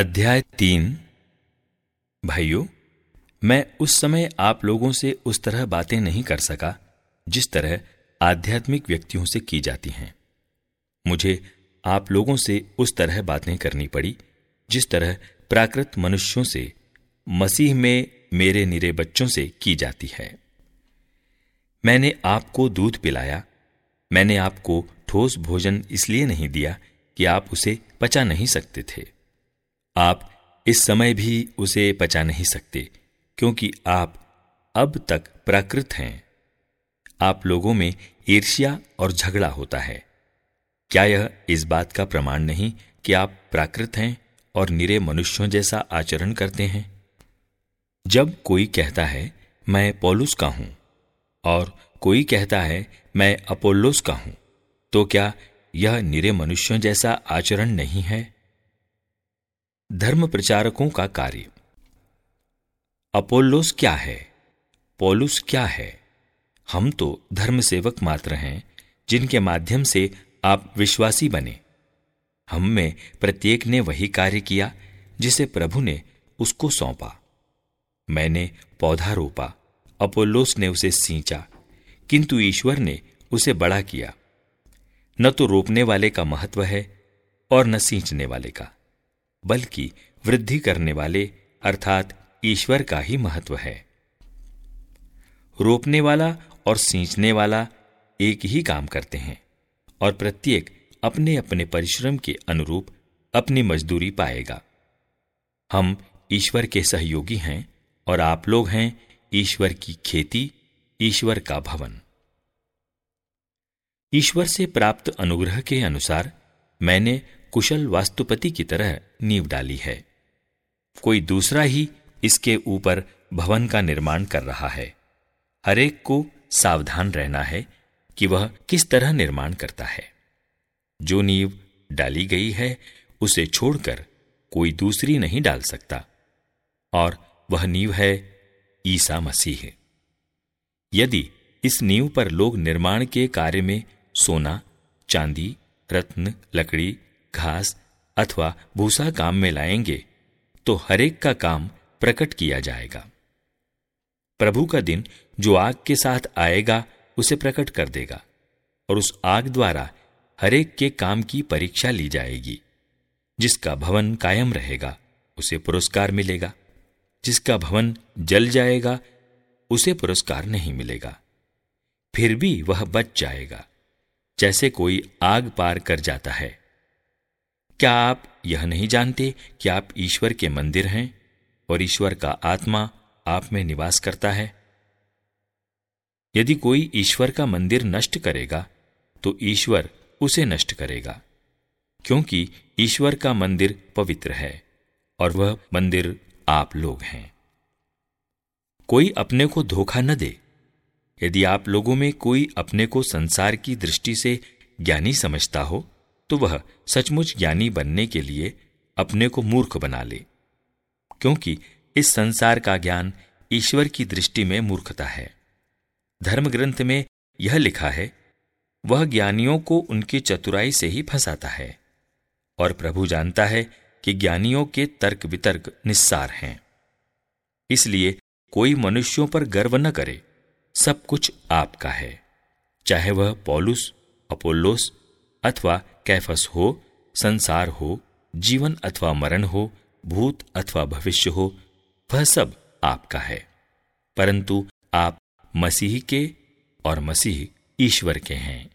अध्याय तीन। भाइयों, मैं उस समय आप लोगों से उस तरह बातें नहीं कर सका, जिस तरह आध्यात्मिक व्यक्तियों से की जाती हैं। मुझे आप लोगों से उस तरह बातें करनी पड़ी, जिस तरह प्राकृत मनुष्यों से, मसीह में मेरे निरे बच्चों से की जाती है। मैंने आपको दूध पिलाया, मैंने आपको ठोस भोजन इसलिए नहीं दिया कि आप उसे पचा नहीं सकते थे। आप इस समय भी उसे पचा नहीं सकते, क्योंकि आप अब तक प्राकृत हैं। आप लोगों में ईर्ष्या और झगड़ा होता है। क्या यह इस बात का प्रमाण नहीं कि आप प्राकृत हैं और निरे मनुष्यों जैसा आचरण करते हैं? जब कोई कहता है, मैं पौलुस का हूँ, और कोई कहता है, मैं अपोलोस का हूँ तो क्या यह निरे मनुष्यों जैसा आचरण नहीं है? धर्म प्रचारकों का कार्य। अपोलोस क्या है? पोलुस क्या है? हम तो धर्म सेवक मात्र हैं, जिनके माध्यम से आप विश्वासी बने। हम में प्रत्येक ने वही कार्य किया, जिसे प्रभु ने उसको सौंपा। मैंने पौधा रोपा, अपोलोस ने उसे सींचा, किंतु ईश्वर ने उसे बड़ा किया। न तो रोपने वाले का महत्व है, और न सींचने वाले का। बल्कि वृद्धि करने वाले अर्थात ईश्वर का ही महत्व है। रोपने वाला और सींचने वाला एक ही काम करते हैं और प्रत्येक अपने अपने परिश्रम के अनुरूप अपनी मजदूरी पाएगा। हम ईश्वर के सहयोगी हैं और आप लोग हैं ईश्वर की खेती, ईश्वर का भवन। ईश्वर से प्राप्त अनुग्रह के अनुसार मैंने कुशल वास्तुपति की तरह नींव डाली है। कोई दूसरा ही इसके ऊपर भवन का निर्माण कर रहा है। हरेक को सावधान रहना है कि वह किस तरह निर्माण करता है। जो नींव डाली गई है, उसे छोड़कर कोई दूसरी नहीं डाल सकता। और वह नींव है ईसा मसीह। यदि इस नींव पर लोग निर्माण के कार्य में सोना, चांदी, रत्न, लकड़ी घास अथवा भूसा काम में लाएँगे तो हरेक का काम प्रकट किया जाएगा। प्रभु का दिन जो आग के साथ आएगा, उसे प्रकट कर देगा, और उस आग द्वारा हरेक के काम की परीक्षा ली जाएगी। जिसका भवन कायम रहेगा, उसे पुरस्कार मिलेगा। जिसका भवन जल जाएगा, उसे पुरस्कार नहीं मिलेगा। फिर भी वह बच जाएगा, जैसे कोई आग पार कर जाता है। क्या आप यह नहीं जानते कि आप ईश्वर के मंदिर हैं और ईश्वर का आत्मा आप में निवास करता है? यदि कोई ईश्वर का मंदिर नष्ट करेगा तो ईश्वर उसे नष्ट करेगा, क्योंकि ईश्वर का मंदिर पवित्र है और वह मंदिर आप लोग हैं। कोई अपने को धोखा न दे। यदि आप लोगों में कोई अपने को संसार की दृष्टि से ज्ञानी समझता हो तो वह सचमुच ज्ञानी बनने के लिए अपने को मूर्ख बना ले, क्योंकि इस संसार का ज्ञान ईश्वर की दृष्टि में मूर्खता है। धर्म ग्रंथ में यह लिखा है, वह ज्ञानियों को उनकी चतुराई से ही फंसाता है, और प्रभु जानता है कि ज्ञानियों के तर्क वितर्क निस्सार हैं। इसलिए कोई मनुष्यों पर गर्व न करे, सब कुछ आपका है, चाहे वह पौलुस अपोलोस अथवा कैफस हो, संसार हो, जीवन अथवा मरण हो, भूत अथवा भविष्य हो, वह सब आपका है। परंतु आप मसीह के और मसीह ईश्वर के हैं।